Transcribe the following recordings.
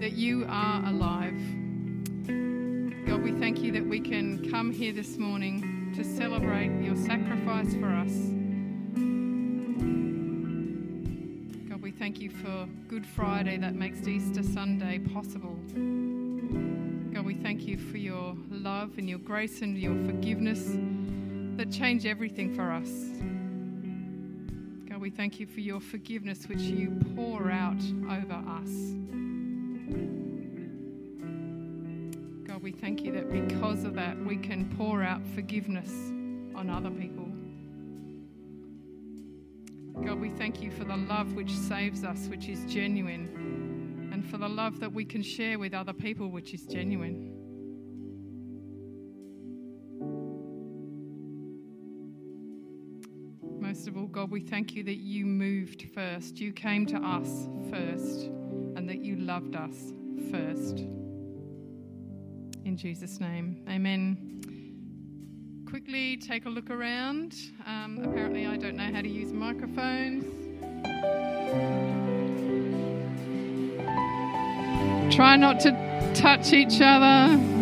that you are alive. God, we thank you that we can come here this morning to celebrate your sacrifice for us. God, we thank you for Good Friday that makes Easter Sunday possible. God, we thank you for your love and your grace and your forgiveness that change everything for us. God, we thank you for your forgiveness which you pour out over us. Thank you that because of that, we can pour out forgiveness on other people. God, we thank you for the love which saves us, which is genuine, and for the love that we can share with other people, which is genuine. Most of all, God, we thank you that you moved first. You came to us first, and that you loved us first. In Jesus' name, amen. Quickly take a look around. Um, apparently, I don't know how to use microphones. Try not to touch each other.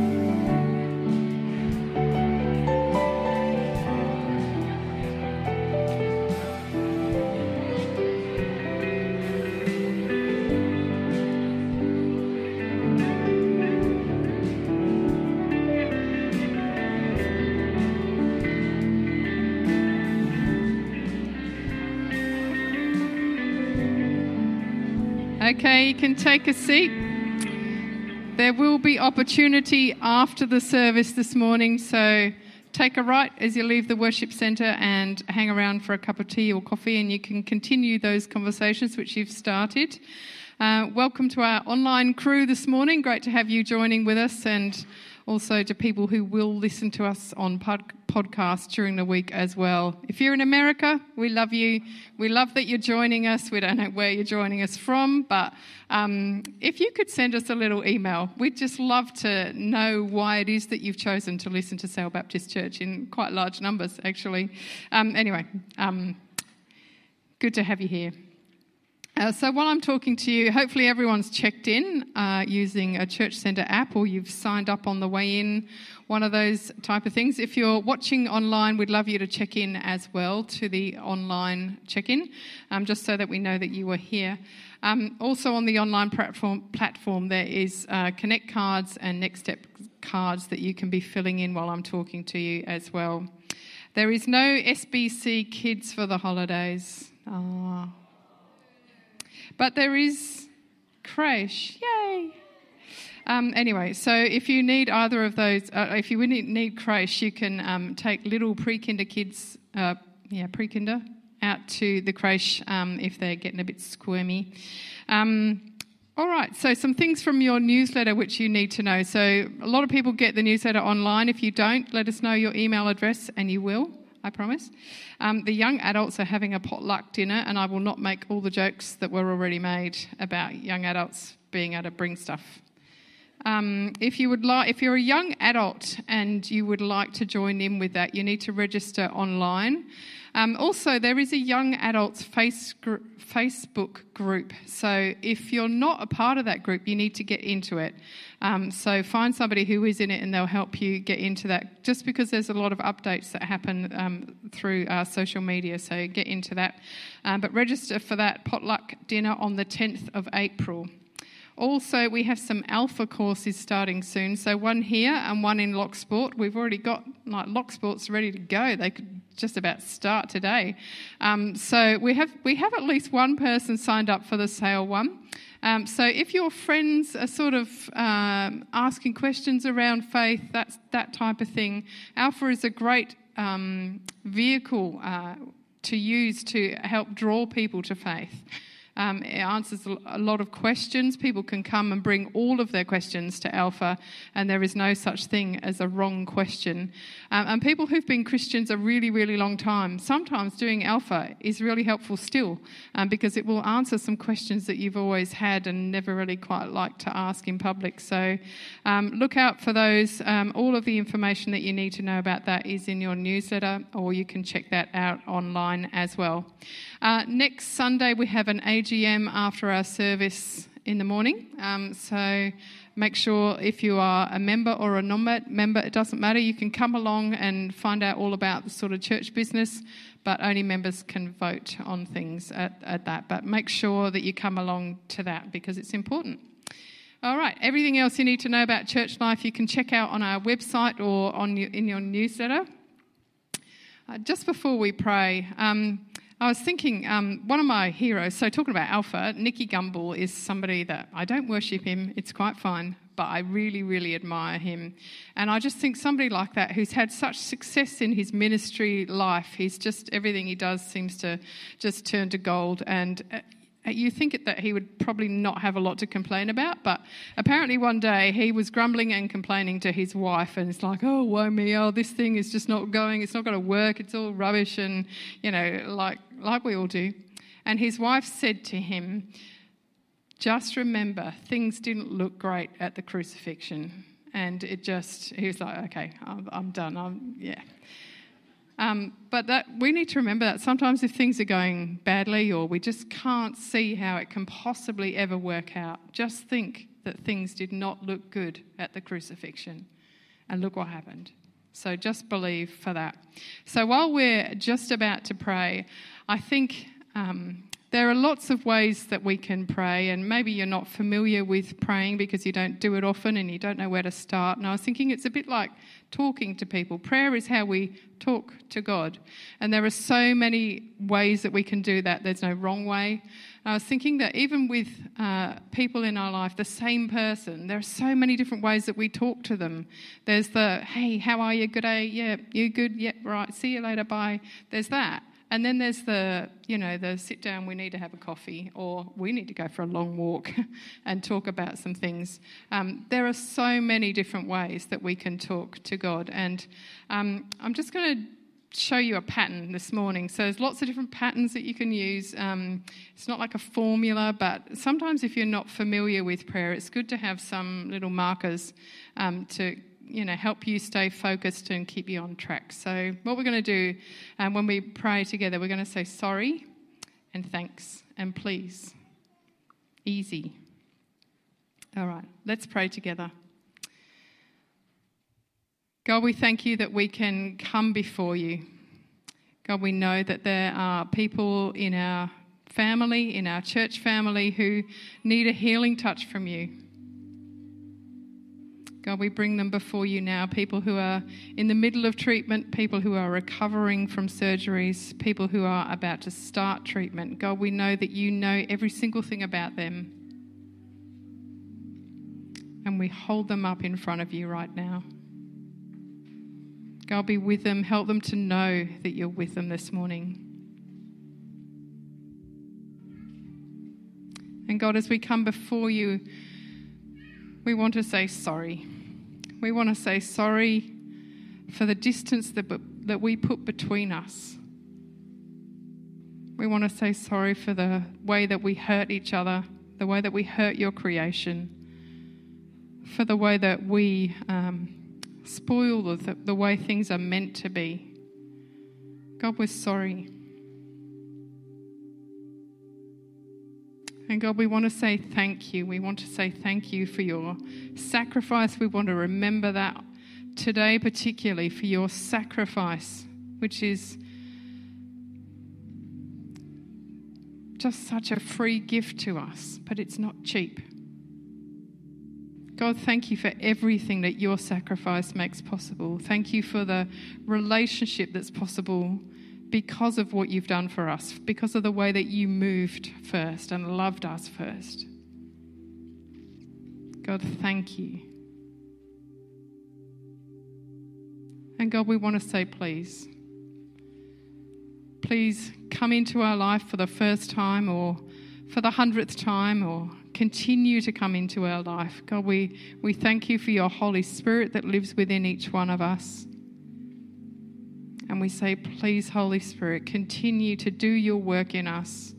Can take a seat. There will be opportunity after the service this morning, so take a right as you leave the worship centre and hang around for a cup of tea or coffee, and you can continue those conversations which you've started. Uh, welcome to our online crew this morning. Great to have you joining with us, and also to people who will listen to us on pod- podcasts during the week as well. If you're in America, we love you. We love that you're joining us. We don't know where you're joining us from, but um, if you could send us a little email, we'd just love to know why it is that you've chosen to listen to Sale Baptist Church in quite large numbers, actually. Um, anyway, um, good to have you here. Uh, so while I'm talking to you, hopefully everyone's checked in uh, using a Church Centre app or you've signed up on the way in, one of those type of things. If you're watching online, we'd love you to check in as well to the online check-in, um, just so that we know that you were here. Um, also on the online platform, platform there is uh, Connect cards and Next Step cards that you can be filling in while I'm talking to you as well. There is no SBC Kids for the holidays. Oh, but there is Creche. Yay! Um, anyway, so if you need either of those, uh, if you need, need Creche, you can um, take little pre-kinder kids, uh, yeah, pre-kinder, out to the creche um, if they're getting a bit squirmy. Um, all right, so some things from your newsletter which you need to know. So a lot of people get the newsletter online. If you don't, let us know your email address and you will. I promise. Um, the young adults are having a potluck dinner, and I will not make all the jokes that were already made about young adults being able to bring stuff. Um, if you would like, if you're a young adult and you would like to join in with that, you need to register online. Um, also, there is a young adults face gr- Facebook group. So if you're not a part of that group, you need to get into it. Um, so find somebody who is in it and they'll help you get into that just because there's a lot of updates that happen um, through uh, social media. So get into that. Um, but register for that potluck dinner on the 10th of April. Also, we have some alpha courses starting soon. So one here and one in Loch Sport. We've already got like Loch Sport's ready to go. They could just about start today. Um, so we have we have at least one person signed up for the sale one. Um, so if your friends are sort of um, asking questions around faith, that's that type of thing. Alpha is a great um, vehicle uh, to use to help draw people to faith. Um, it answers a lot of questions. People can come and bring all of their questions to Alpha, and there is no such thing as a wrong question. Um, and people who've been Christians a really, really long time, sometimes doing Alpha is really helpful still um, because it will answer some questions that you've always had and never really quite liked to ask in public. So um, look out for those. Um, all of the information that you need to know about that is in your newsletter, or you can check that out online as well. Uh, next Sunday, we have an AGM after our service in the morning. Um, so make sure if you are a member or a non member, it doesn't matter. You can come along and find out all about the sort of church business, but only members can vote on things at, at that. But make sure that you come along to that because it's important. All right, everything else you need to know about church life you can check out on our website or on your, in your newsletter. Uh, just before we pray, um, I was thinking, um, one of my heroes, so talking about Alpha, Nicky Gumbel is somebody that I don't worship him, it's quite fine, but I really, really admire him. And I just think somebody like that who's had such success in his ministry life, he's just, everything he does seems to just turn to gold. And uh, Uh, you think that he would probably not have a lot to complain about, but apparently one day he was grumbling and complaining to his wife, and it's like, oh, woe me, oh, this thing is just not going, it's not going to work, it's all rubbish, and, you know, like, like we all do. And his wife said to him, just remember, things didn't look great at the crucifixion. And it just, he was like, okay, I'm, I'm done, I'm, yeah. Um, but that, we need to remember that sometimes if things are going badly or we just can't see how it can possibly ever work out, just think that things did not look good at the crucifixion. And look what happened. So just believe for that. So while we're just about to pray, I think um, there are lots of ways that we can pray, and maybe you're not familiar with praying because you don't do it often and you don't know where to start. And I was thinking it's a bit like talking to people. Prayer is how we talk to God. And there are so many ways that we can do that, there's no wrong way. And I was thinking that even with uh, people in our life, the same person, there are so many different ways that we talk to them. There's the, hey, how are you? Good day? Yeah, you good? Yeah, right. See you later. Bye. There's that. And then there's the, you know, the sit down, we need to have a coffee, or we need to go for a long walk and talk about some things. Um, there are so many different ways that we can talk to God. And um, I'm just going to show you a pattern this morning. So there's lots of different patterns that you can use. Um, it's not like a formula, but sometimes if you're not familiar with prayer, it's good to have some little markers um, to you know, help you stay focused and keep you on track. So, what we're going to do um, when we pray together, we're going to say sorry and thanks and please. Easy. All right, let's pray together. God, we thank you that we can come before you. God, we know that there are people in our family, in our church family, who need a healing touch from you. God, we bring them before you now. People who are in the middle of treatment, people who are recovering from surgeries, people who are about to start treatment. God, we know that you know every single thing about them. And we hold them up in front of you right now. God, be with them. Help them to know that you're with them this morning. And God, as we come before you, we want to say sorry. We want to say sorry for the distance that, that we put between us. We want to say sorry for the way that we hurt each other, the way that we hurt your creation, for the way that we um, spoil the, the way things are meant to be. God, we're sorry. And God, we want to say thank you. We want to say thank you for your sacrifice. We want to remember that today, particularly for your sacrifice, which is just such a free gift to us, but it's not cheap. God, thank you for everything that your sacrifice makes possible. Thank you for the relationship that's possible because of what you've done for us, because of the way that you moved first and loved us first. God, thank you. And God, we want to say, please, please come into our life for the first time or for the hundredth time or continue to come into our life. God, we, we thank you for your Holy Spirit that lives within each one of us. And we say, please, Holy Spirit, continue to do your work in us.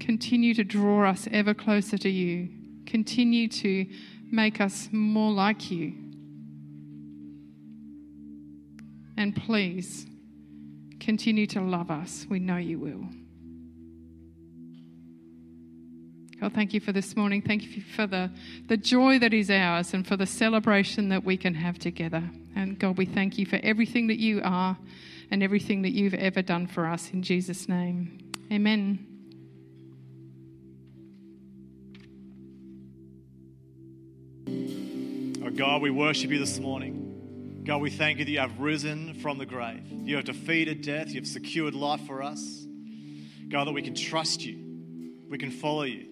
Continue to draw us ever closer to you. Continue to make us more like you. And please, continue to love us. We know you will. God, thank you for this morning. Thank you for the, the joy that is ours and for the celebration that we can have together. And God, we thank you for everything that you are and everything that you've ever done for us. In Jesus' name, amen. Oh God, we worship you this morning. God, we thank you that you have risen from the grave. You have defeated death. You have secured life for us. God, that we can trust you. We can follow you.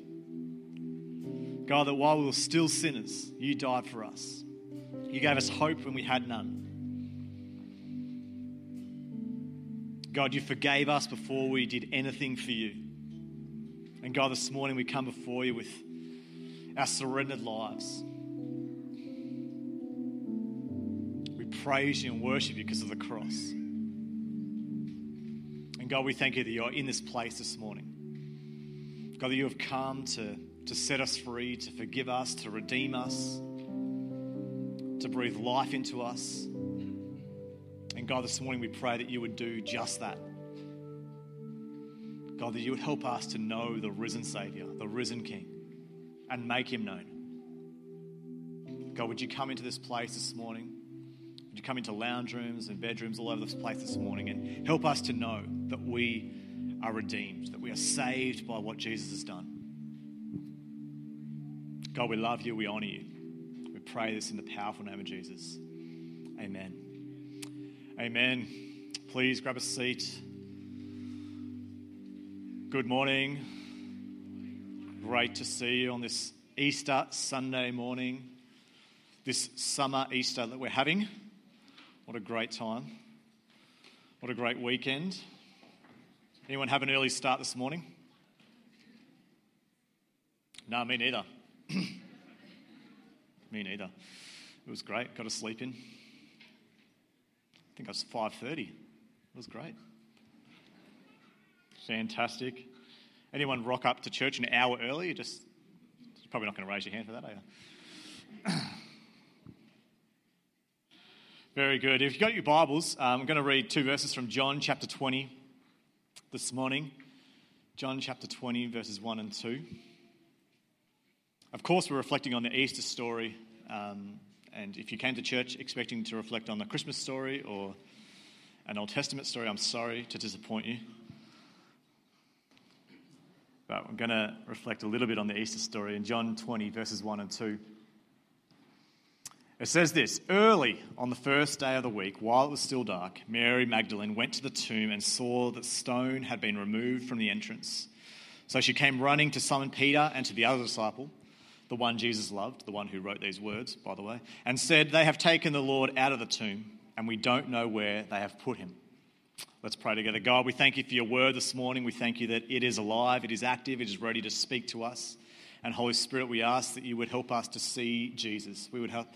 God, that while we were still sinners, you died for us. You gave us hope when we had none. God, you forgave us before we did anything for you. And God, this morning we come before you with our surrendered lives. We praise you and worship you because of the cross. And God, we thank you that you're in this place this morning. God, that you have come to to set us free, to forgive us, to redeem us, to breathe life into us. And God, this morning we pray that you would do just that. God, that you would help us to know the risen Savior, the risen King, and make him known. God, would you come into this place this morning? Would you come into lounge rooms and bedrooms all over this place this morning and help us to know that we are redeemed, that we are saved by what Jesus has done? God, we love you. We honor you. Pray this in the powerful name of Jesus. Amen. Amen. Please grab a seat. Good morning. Great to see you on this Easter Sunday morning, this summer Easter that we're having. What a great time. What a great weekend. Anyone have an early start this morning? No, me neither. Me neither. It was great. Got to sleep in. I think I was 5:30. It was great. Fantastic. Anyone rock up to church an hour early? You're just you're probably not going to raise your hand for that, are you? Very good. If you've got your Bibles, um, I'm going to read two verses from John chapter 20 this morning. John chapter 20, verses 1 and 2. Of course, we're reflecting on the Easter story. Um, and if you came to church expecting to reflect on the Christmas story or an Old Testament story, I'm sorry to disappoint you. But I'm going to reflect a little bit on the Easter story in John 20, verses 1 and 2. It says this Early on the first day of the week, while it was still dark, Mary Magdalene went to the tomb and saw that stone had been removed from the entrance. So she came running to summon Peter and to the other disciple the one Jesus loved, the one who wrote these words, by the way, and said, They have taken the Lord out of the tomb, and we don't know where they have put him. Let's pray together. God, we thank you for your word this morning. We thank you that it is alive, it is active, it is ready to speak to us. And Holy Spirit, we ask that you would help us to see Jesus. We would help,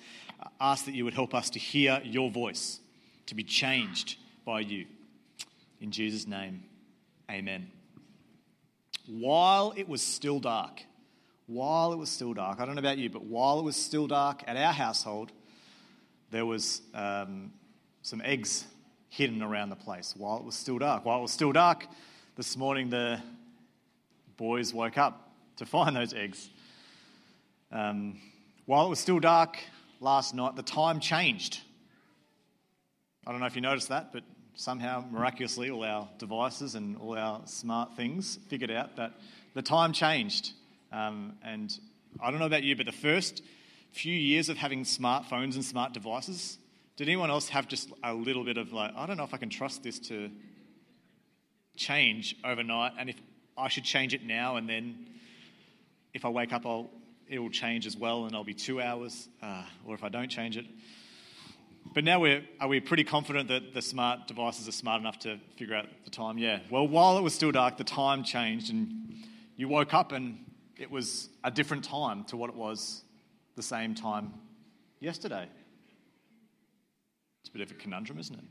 ask that you would help us to hear your voice, to be changed by you. In Jesus' name, amen. While it was still dark, while it was still dark, I don't know about you, but while it was still dark at our household, there was um, some eggs hidden around the place while it was still dark. While it was still dark, this morning the boys woke up to find those eggs. Um, while it was still dark last night, the time changed. I don't know if you noticed that, but somehow, miraculously, all our devices and all our smart things figured out that the time changed. Um, and I don't know about you, but the first few years of having smartphones and smart devices, did anyone else have just a little bit of like, I don't know if I can trust this to change overnight, and if I should change it now, and then if I wake up, I'll, it will change as well, and I'll be two hours, uh, or if I don't change it. But now we're, are we pretty confident that the smart devices are smart enough to figure out the time? Yeah. Well, while it was still dark, the time changed, and you woke up and it was a different time to what it was the same time yesterday. It's a bit of a conundrum, isn't it?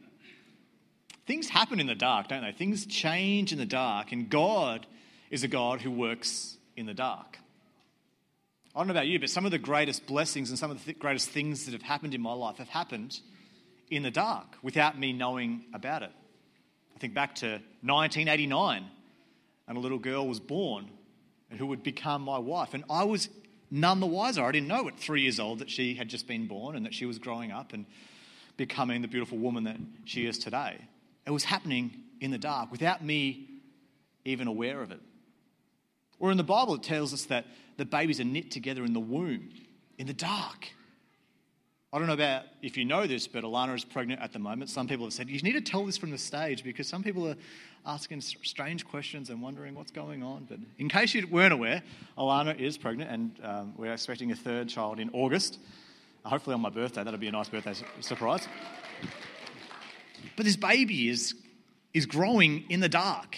Things happen in the dark, don't they? Things change in the dark, and God is a God who works in the dark. I don't know about you, but some of the greatest blessings and some of the th- greatest things that have happened in my life have happened in the dark without me knowing about it. I think back to 1989, and a little girl was born and who would become my wife. And I was none the wiser. I didn't know at three years old that she had just been born and that she was growing up and becoming the beautiful woman that she is today. It was happening in the dark without me even aware of it. Or in the Bible, it tells us that the babies are knit together in the womb, in the dark. I don't know about if you know this, but Alana is pregnant at the moment. Some people have said, you need to tell this from the stage because some people are asking strange questions and wondering what's going on. But in case you weren't aware, Alana is pregnant and um, we're expecting a third child in August. Hopefully on my birthday. That'll be a nice birthday surprise. But this baby is, is growing in the dark.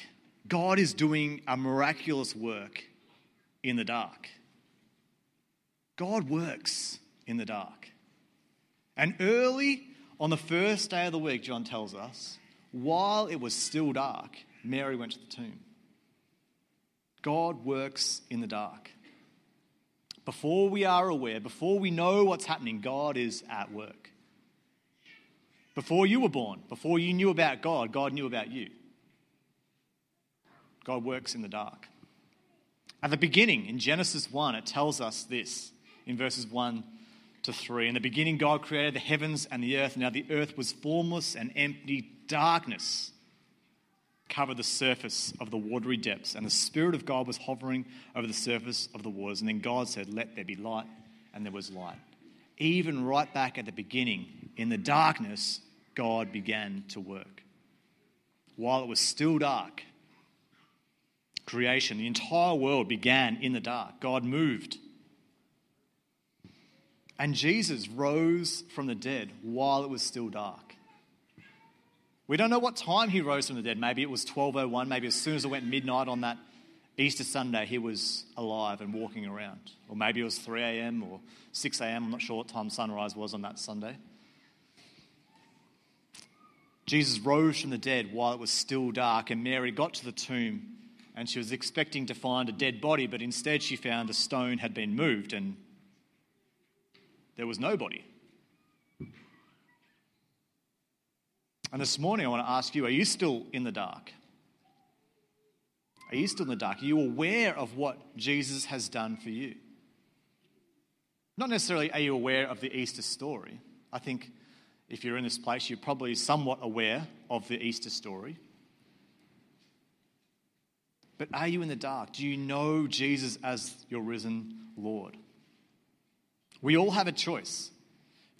God is doing a miraculous work in the dark. God works in the dark. And early on the first day of the week, John tells us, while it was still dark, Mary went to the tomb. God works in the dark. Before we are aware, before we know what's happening, God is at work. Before you were born, before you knew about God, God knew about you. God works in the dark. At the beginning, in Genesis 1, it tells us this in verses 1 to 3. In the beginning, God created the heavens and the earth. Now the earth was formless and empty. Darkness covered the surface of the watery depths, and the Spirit of God was hovering over the surface of the waters. And then God said, Let there be light, and there was light. Even right back at the beginning, in the darkness, God began to work. While it was still dark, creation, the entire world began in the dark. God moved and Jesus rose from the dead while it was still dark. We don't know what time he rose from the dead. Maybe it was 1201, maybe as soon as it went midnight on that Easter Sunday, he was alive and walking around. Or maybe it was 3 a.m. or 6 a.m. I'm not sure what time sunrise was on that Sunday. Jesus rose from the dead while it was still dark, and Mary got to the tomb and she was expecting to find a dead body, but instead she found a stone had been moved and there was nobody. And this morning, I want to ask you are you still in the dark? Are you still in the dark? Are you aware of what Jesus has done for you? Not necessarily are you aware of the Easter story. I think if you're in this place, you're probably somewhat aware of the Easter story. But are you in the dark? Do you know Jesus as your risen Lord? We all have a choice.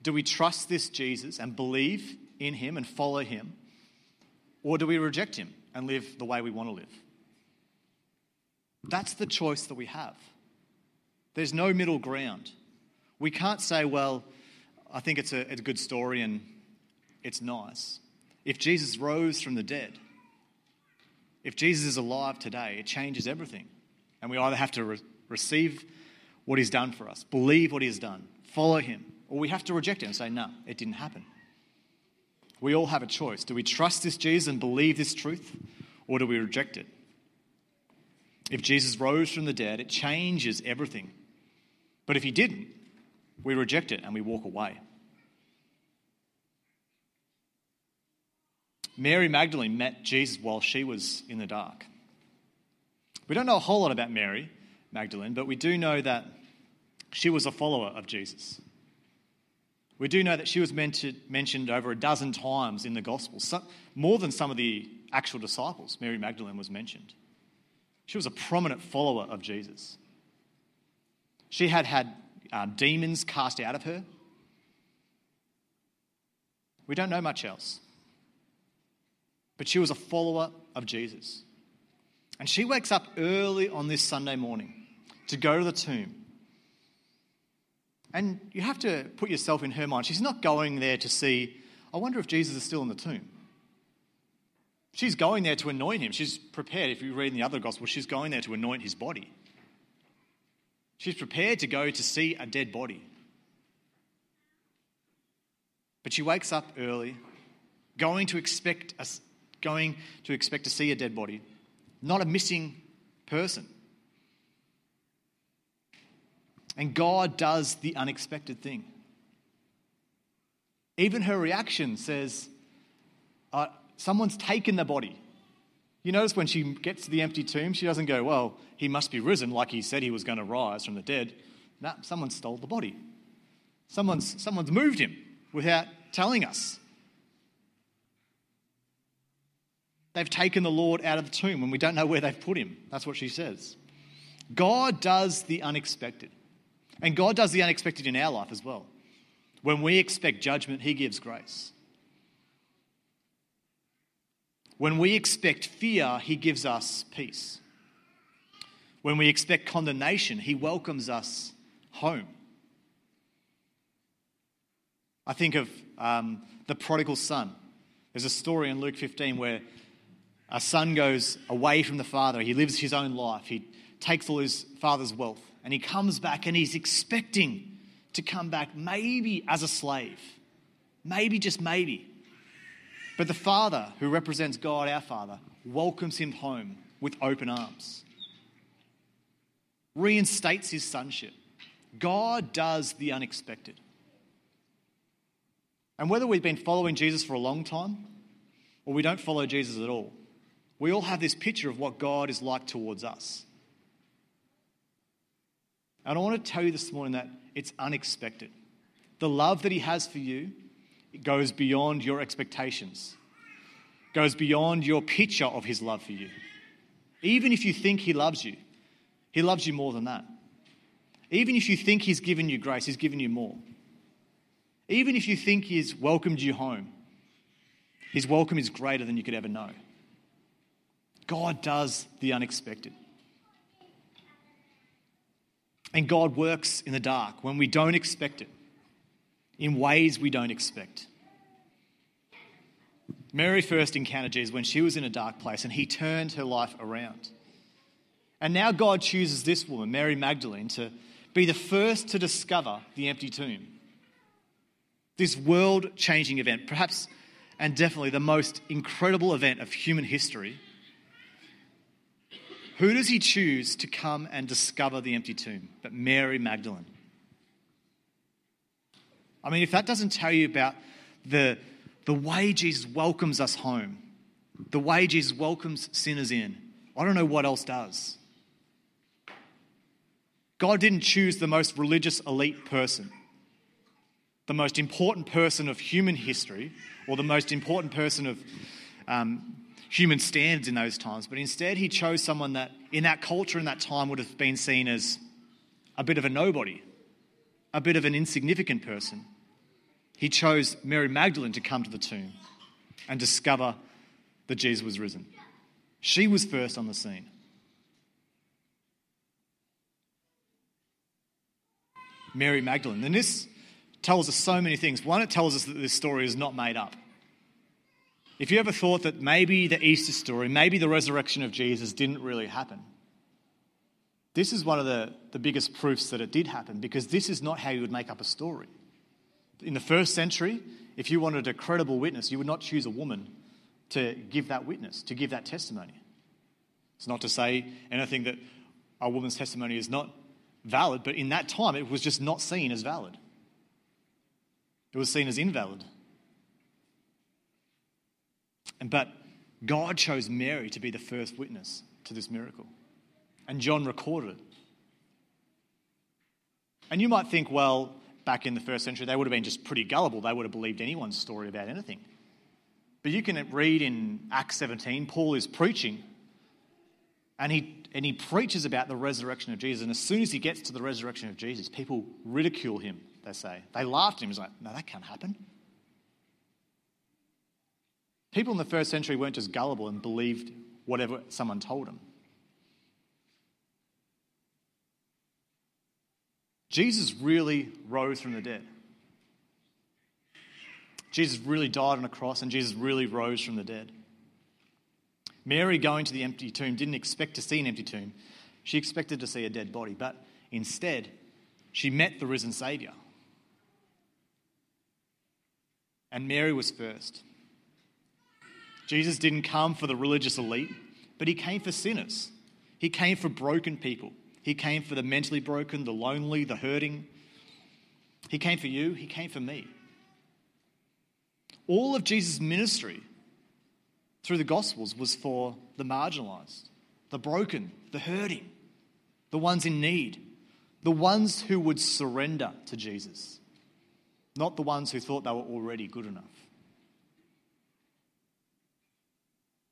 Do we trust this Jesus and believe in him and follow him? Or do we reject him and live the way we want to live? That's the choice that we have. There's no middle ground. We can't say, well, I think it's a, it's a good story and it's nice. If Jesus rose from the dead, if Jesus is alive today, it changes everything. And we either have to re- receive what he's done for us, believe what he has done, follow him, or we have to reject it and say, no, it didn't happen. We all have a choice. Do we trust this Jesus and believe this truth, or do we reject it? If Jesus rose from the dead, it changes everything. But if he didn't, we reject it and we walk away. Mary Magdalene met Jesus while she was in the dark. We don't know a whole lot about Mary, Magdalene, but we do know that she was a follower of Jesus. We do know that she was mentioned over a dozen times in the Gospels, more than some of the actual disciples. Mary Magdalene was mentioned. She was a prominent follower of Jesus. She had had um, demons cast out of her. We don't know much else. But she was a follower of Jesus. And she wakes up early on this Sunday morning to go to the tomb. And you have to put yourself in her mind. She's not going there to see, I wonder if Jesus is still in the tomb. She's going there to anoint him. She's prepared. If you read in the other gospel, she's going there to anoint his body. She's prepared to go to see a dead body. But she wakes up early, going to expect a, going to expect to see a dead body, not a missing person. And God does the unexpected thing. Even her reaction says, uh, Someone's taken the body. You notice when she gets to the empty tomb, she doesn't go, Well, he must be risen like he said he was going to rise from the dead. No, someone stole the body. Someone's, someone's moved him without telling us. They've taken the Lord out of the tomb and we don't know where they've put him. That's what she says. God does the unexpected. And God does the unexpected in our life as well. When we expect judgment, He gives grace. When we expect fear, He gives us peace. When we expect condemnation, He welcomes us home. I think of um, the prodigal son. There's a story in Luke 15 where a son goes away from the father. He lives his own life. He takes all his father's wealth and he comes back and he's expecting to come back maybe as a slave. Maybe, just maybe. But the father, who represents God, our father, welcomes him home with open arms, reinstates his sonship. God does the unexpected. And whether we've been following Jesus for a long time or we don't follow Jesus at all, we all have this picture of what God is like towards us. And I want to tell you this morning that it's unexpected. The love that He has for you goes beyond your expectations, goes beyond your picture of His love for you. Even if you think He loves you, He loves you more than that. Even if you think He's given you grace, He's given you more. Even if you think He's welcomed you home, His welcome is greater than you could ever know. God does the unexpected. And God works in the dark when we don't expect it, in ways we don't expect. Mary first encountered Jesus when she was in a dark place and he turned her life around. And now God chooses this woman, Mary Magdalene, to be the first to discover the empty tomb. This world changing event, perhaps and definitely the most incredible event of human history who does he choose to come and discover the empty tomb? But Mary Magdalene. I mean, if that doesn't tell you about the, the way Jesus welcomes us home, the way Jesus welcomes sinners in, I don't know what else does. God didn't choose the most religious elite person, the most important person of human history, or the most important person of um, human standards in those times, but instead he chose someone that in that culture in that time would have been seen as a bit of a nobody, a bit of an insignificant person. He chose Mary Magdalene to come to the tomb and discover that Jesus was risen. She was first on the scene. Mary Magdalene. And this tells us so many things. One, it tells us that this story is not made up. If you ever thought that maybe the Easter story, maybe the resurrection of Jesus didn't really happen, this is one of the, the biggest proofs that it did happen because this is not how you would make up a story. In the first century, if you wanted a credible witness, you would not choose a woman to give that witness, to give that testimony. It's not to say anything that a woman's testimony is not valid, but in that time it was just not seen as valid. It was seen as invalid. But God chose Mary to be the first witness to this miracle. And John recorded it. And you might think, well, back in the first century, they would have been just pretty gullible. They would have believed anyone's story about anything. But you can read in Acts 17, Paul is preaching, and he, and he preaches about the resurrection of Jesus. And as soon as he gets to the resurrection of Jesus, people ridicule him, they say. They laugh at him. He's like, no, that can't happen. People in the first century weren't just gullible and believed whatever someone told them. Jesus really rose from the dead. Jesus really died on a cross and Jesus really rose from the dead. Mary, going to the empty tomb, didn't expect to see an empty tomb. She expected to see a dead body, but instead, she met the risen Saviour. And Mary was first. Jesus didn't come for the religious elite, but he came for sinners. He came for broken people. He came for the mentally broken, the lonely, the hurting. He came for you, he came for me. All of Jesus' ministry through the Gospels was for the marginalized, the broken, the hurting, the ones in need, the ones who would surrender to Jesus, not the ones who thought they were already good enough.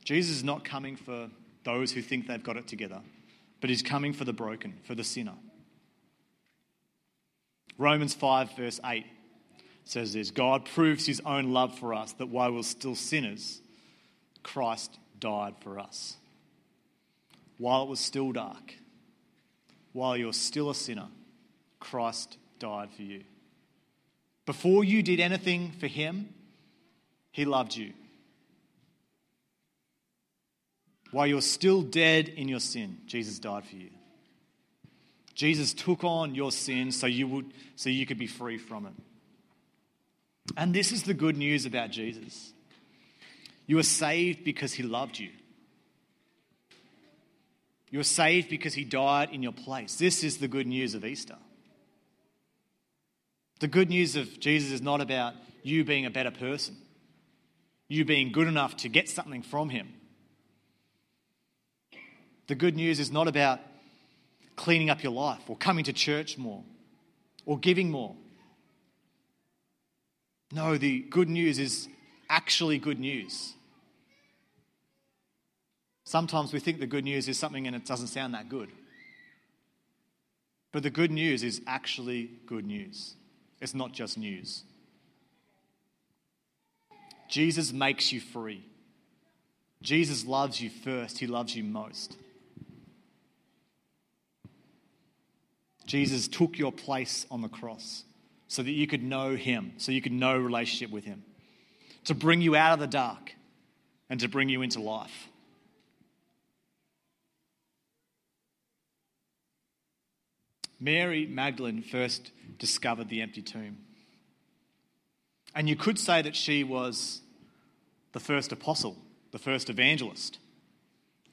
Jesus is not coming for those who think they've got it together, but he's coming for the broken, for the sinner. Romans 5, verse 8 says this God proves his own love for us, that while we're still sinners, Christ died for us. While it was still dark, while you're still a sinner, Christ died for you. Before you did anything for him, he loved you. While you're still dead in your sin, Jesus died for you. Jesus took on your sin so you, would, so you could be free from it. And this is the good news about Jesus. You were saved because he loved you. You are saved because he died in your place. This is the good news of Easter. The good news of Jesus is not about you being a better person, you being good enough to get something from him. The good news is not about cleaning up your life or coming to church more or giving more. No, the good news is actually good news. Sometimes we think the good news is something and it doesn't sound that good. But the good news is actually good news. It's not just news. Jesus makes you free. Jesus loves you first, He loves you most. Jesus took your place on the cross so that you could know Him, so you could know relationship with Him, to bring you out of the dark and to bring you into life. Mary Magdalene first discovered the empty tomb. And you could say that she was the first apostle, the first evangelist.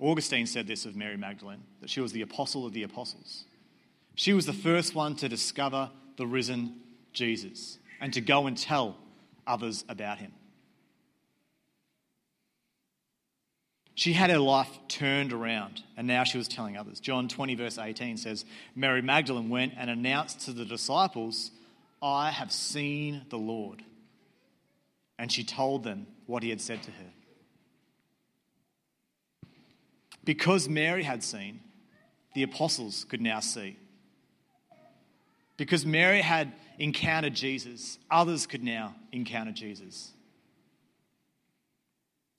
Augustine said this of Mary Magdalene, that she was the apostle of the apostles. She was the first one to discover the risen Jesus and to go and tell others about him. She had her life turned around and now she was telling others. John 20, verse 18 says, Mary Magdalene went and announced to the disciples, I have seen the Lord. And she told them what he had said to her. Because Mary had seen, the apostles could now see. Because Mary had encountered Jesus, others could now encounter Jesus.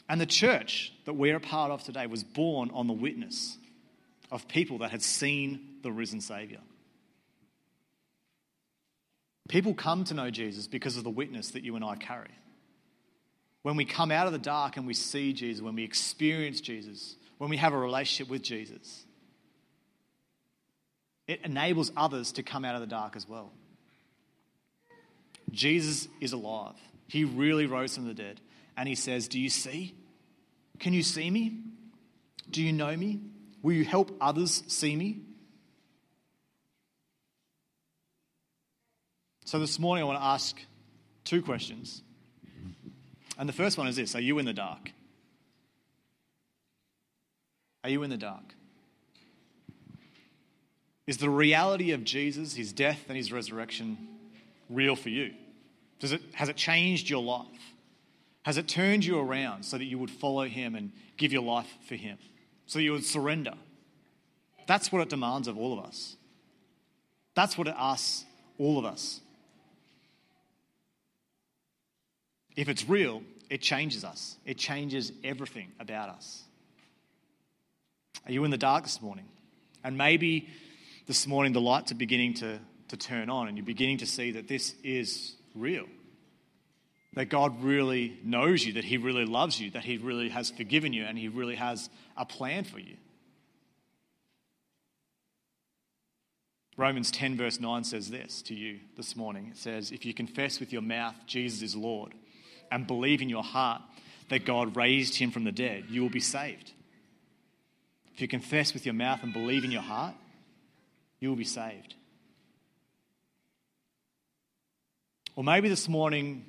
And the church that we're a part of today was born on the witness of people that had seen the risen Savior. People come to know Jesus because of the witness that you and I carry. When we come out of the dark and we see Jesus, when we experience Jesus, when we have a relationship with Jesus, it enables others to come out of the dark as well. Jesus is alive. He really rose from the dead. And he says, Do you see? Can you see me? Do you know me? Will you help others see me? So this morning, I want to ask two questions. And the first one is this Are you in the dark? Are you in the dark? Is the reality of Jesus, his death and his resurrection, real for you? Does it, has it changed your life? Has it turned you around so that you would follow him and give your life for him? So you would surrender? That's what it demands of all of us. That's what it asks all of us. If it's real, it changes us. It changes everything about us. Are you in the dark this morning? And maybe this morning the lights are beginning to, to turn on and you're beginning to see that this is real. That God really knows you, that He really loves you, that He really has forgiven you, and He really has a plan for you. Romans 10, verse 9 says this to you this morning. It says, If you confess with your mouth Jesus is Lord and believe in your heart that God raised him from the dead, you will be saved. If you confess with your mouth and believe in your heart, you will be saved. Or maybe this morning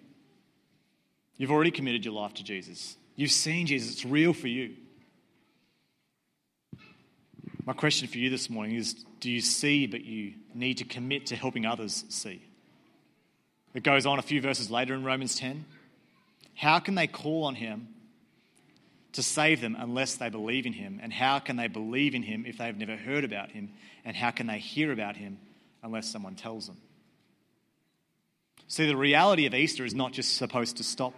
you've already committed your life to Jesus You've seen Jesus, it's real for you. My question for you this morning is do you see, but you need to commit to helping others see? It goes on a few verses later in Romans 10. How can they call on him to save them unless they believe in him? And how can they believe in him if they have never heard about him? And how can they hear about him unless someone tells them? See, the reality of Easter is not just supposed to stop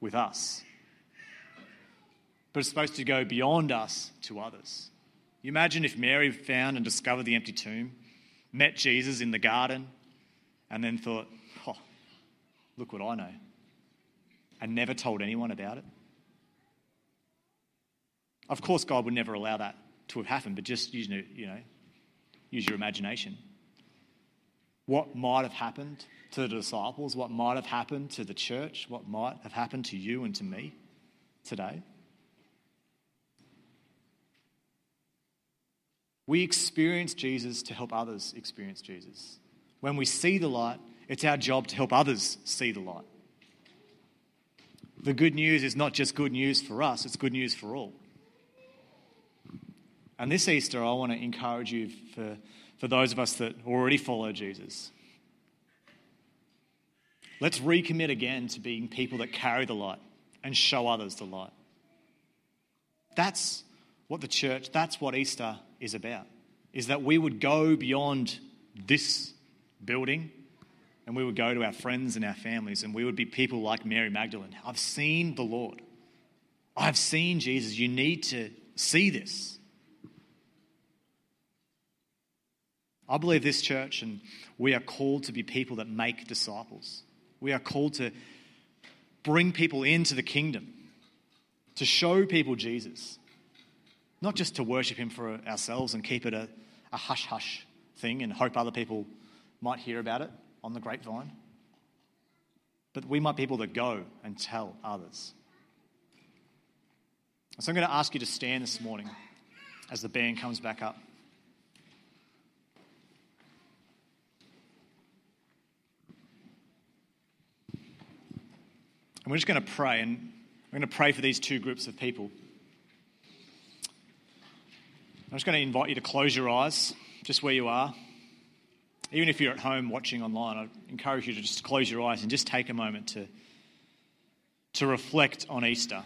with us, but it's supposed to go beyond us to others. You imagine if Mary found and discovered the empty tomb, met Jesus in the garden, and then thought, oh, look what I know, and never told anyone about it. Of course, God would never allow that to have happened, but just use, you know, use your imagination. What might have happened to the disciples, what might have happened to the church, what might have happened to you and to me today. We experience Jesus to help others experience Jesus. When we see the light, it's our job to help others see the light. The good news is not just good news for us, it's good news for all. And this Easter, I want to encourage you for, for those of us that already follow Jesus. Let's recommit again to being people that carry the light and show others the light. That's what the church, that's what Easter is about. Is that we would go beyond this building and we would go to our friends and our families and we would be people like Mary Magdalene. I've seen the Lord. I've seen Jesus. You need to see this. I believe this church and we are called to be people that make disciples. We are called to bring people into the kingdom, to show people Jesus, not just to worship Him for ourselves and keep it a, a hush hush thing and hope other people might hear about it on the grapevine, but we might be able to go and tell others. So I'm going to ask you to stand this morning as the band comes back up. And we're just going to pray, and we're going to pray for these two groups of people. I'm just going to invite you to close your eyes just where you are. Even if you're at home watching online, I encourage you to just close your eyes and just take a moment to, to reflect on Easter,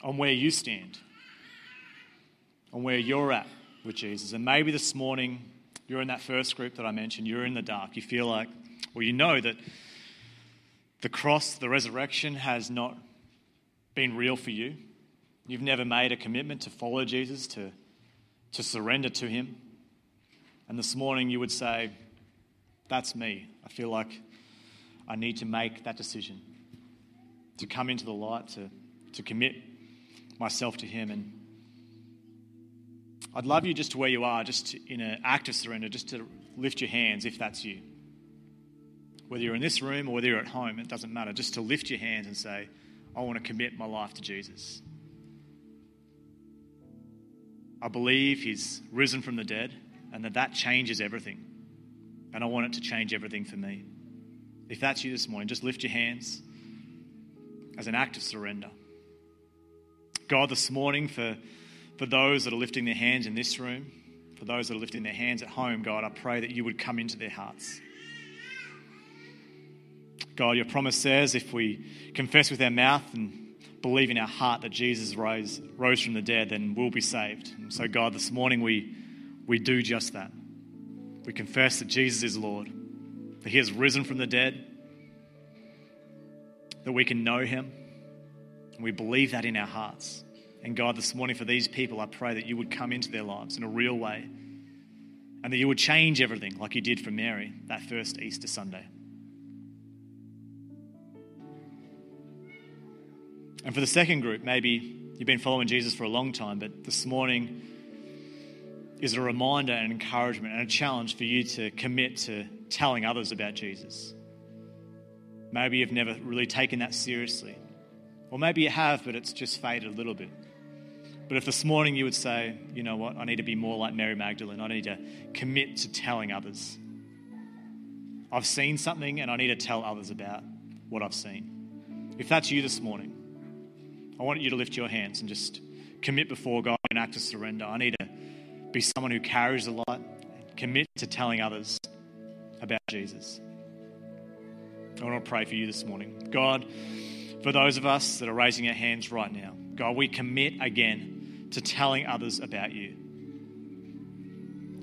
on where you stand, on where you're at with Jesus. And maybe this morning you're in that first group that I mentioned, you're in the dark. You feel like, well, you know that the cross, the resurrection, has not been real for you. You've never made a commitment to follow Jesus, to, to surrender to Him. And this morning you would say, That's me. I feel like I need to make that decision to come into the light, to, to commit myself to Him. And I'd love you just to where you are, just in an act of surrender, just to lift your hands if that's you whether you're in this room or whether you're at home, it doesn't matter, just to lift your hands and say, I want to commit my life to Jesus. I believe he's risen from the dead and that that changes everything. And I want it to change everything for me. If that's you this morning, just lift your hands as an act of surrender. God, this morning, for, for those that are lifting their hands in this room, for those that are lifting their hands at home, God, I pray that you would come into their hearts. God, your promise says if we confess with our mouth and believe in our heart that Jesus rose, rose from the dead, then we'll be saved. And so, God, this morning we, we do just that. We confess that Jesus is Lord, that He has risen from the dead, that we can know Him, and we believe that in our hearts. And God, this morning for these people, I pray that you would come into their lives in a real way and that you would change everything like you did for Mary that first Easter Sunday. And for the second group, maybe you've been following Jesus for a long time, but this morning is a reminder and encouragement and a challenge for you to commit to telling others about Jesus. Maybe you've never really taken that seriously. Or maybe you have, but it's just faded a little bit. But if this morning you would say, you know what, I need to be more like Mary Magdalene, I need to commit to telling others. I've seen something and I need to tell others about what I've seen. If that's you this morning, I want you to lift your hands and just commit before God an act of surrender. I need to be someone who carries the light, and commit to telling others about Jesus. I want to pray for you this morning. God, for those of us that are raising our hands right now, God, we commit again to telling others about you.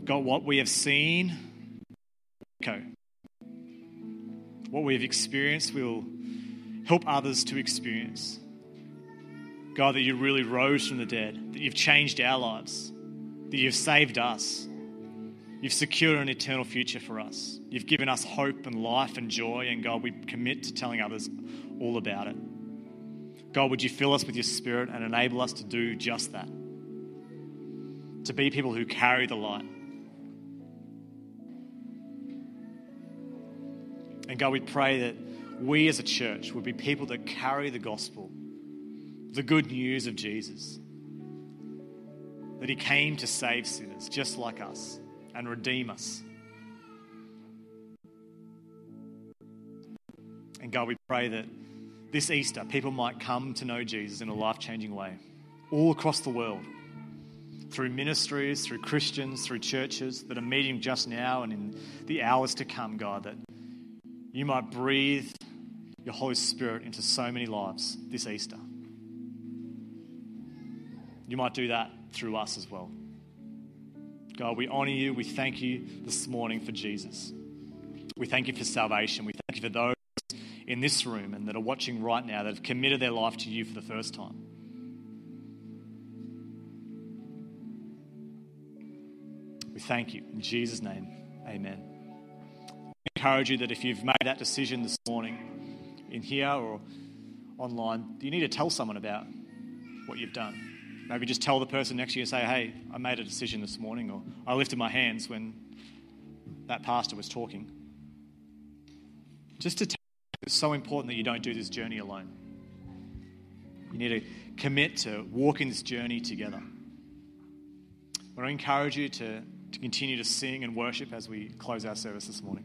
God, what we have seen. What we have experienced, we will help others to experience. God, that you really rose from the dead, that you've changed our lives, that you've saved us. You've secured an eternal future for us. You've given us hope and life and joy, and God, we commit to telling others all about it. God, would you fill us with your spirit and enable us to do just that? To be people who carry the light. And God, we pray that we as a church would be people that carry the gospel, the good news of Jesus. That he came to save sinners just like us and redeem us. And God, we pray that this Easter people might come to know Jesus in a life changing way all across the world through ministries, through Christians, through churches that are meeting just now and in the hours to come, God, that you might breathe your Holy Spirit into so many lives this Easter. You might do that through us as well. God, we honor you. We thank you this morning for Jesus. We thank you for salvation. We thank you for those in this room and that are watching right now that have committed their life to you for the first time. We thank you. In Jesus' name, amen. I encourage you that if you've made that decision this morning in here or online, you need to tell someone about what you've done. Maybe just tell the person next to you and say, hey, I made a decision this morning, or I lifted my hands when that pastor was talking. Just to tell you, it's so important that you don't do this journey alone. You need to commit to walking this journey together. I encourage you to, to continue to sing and worship as we close our service this morning.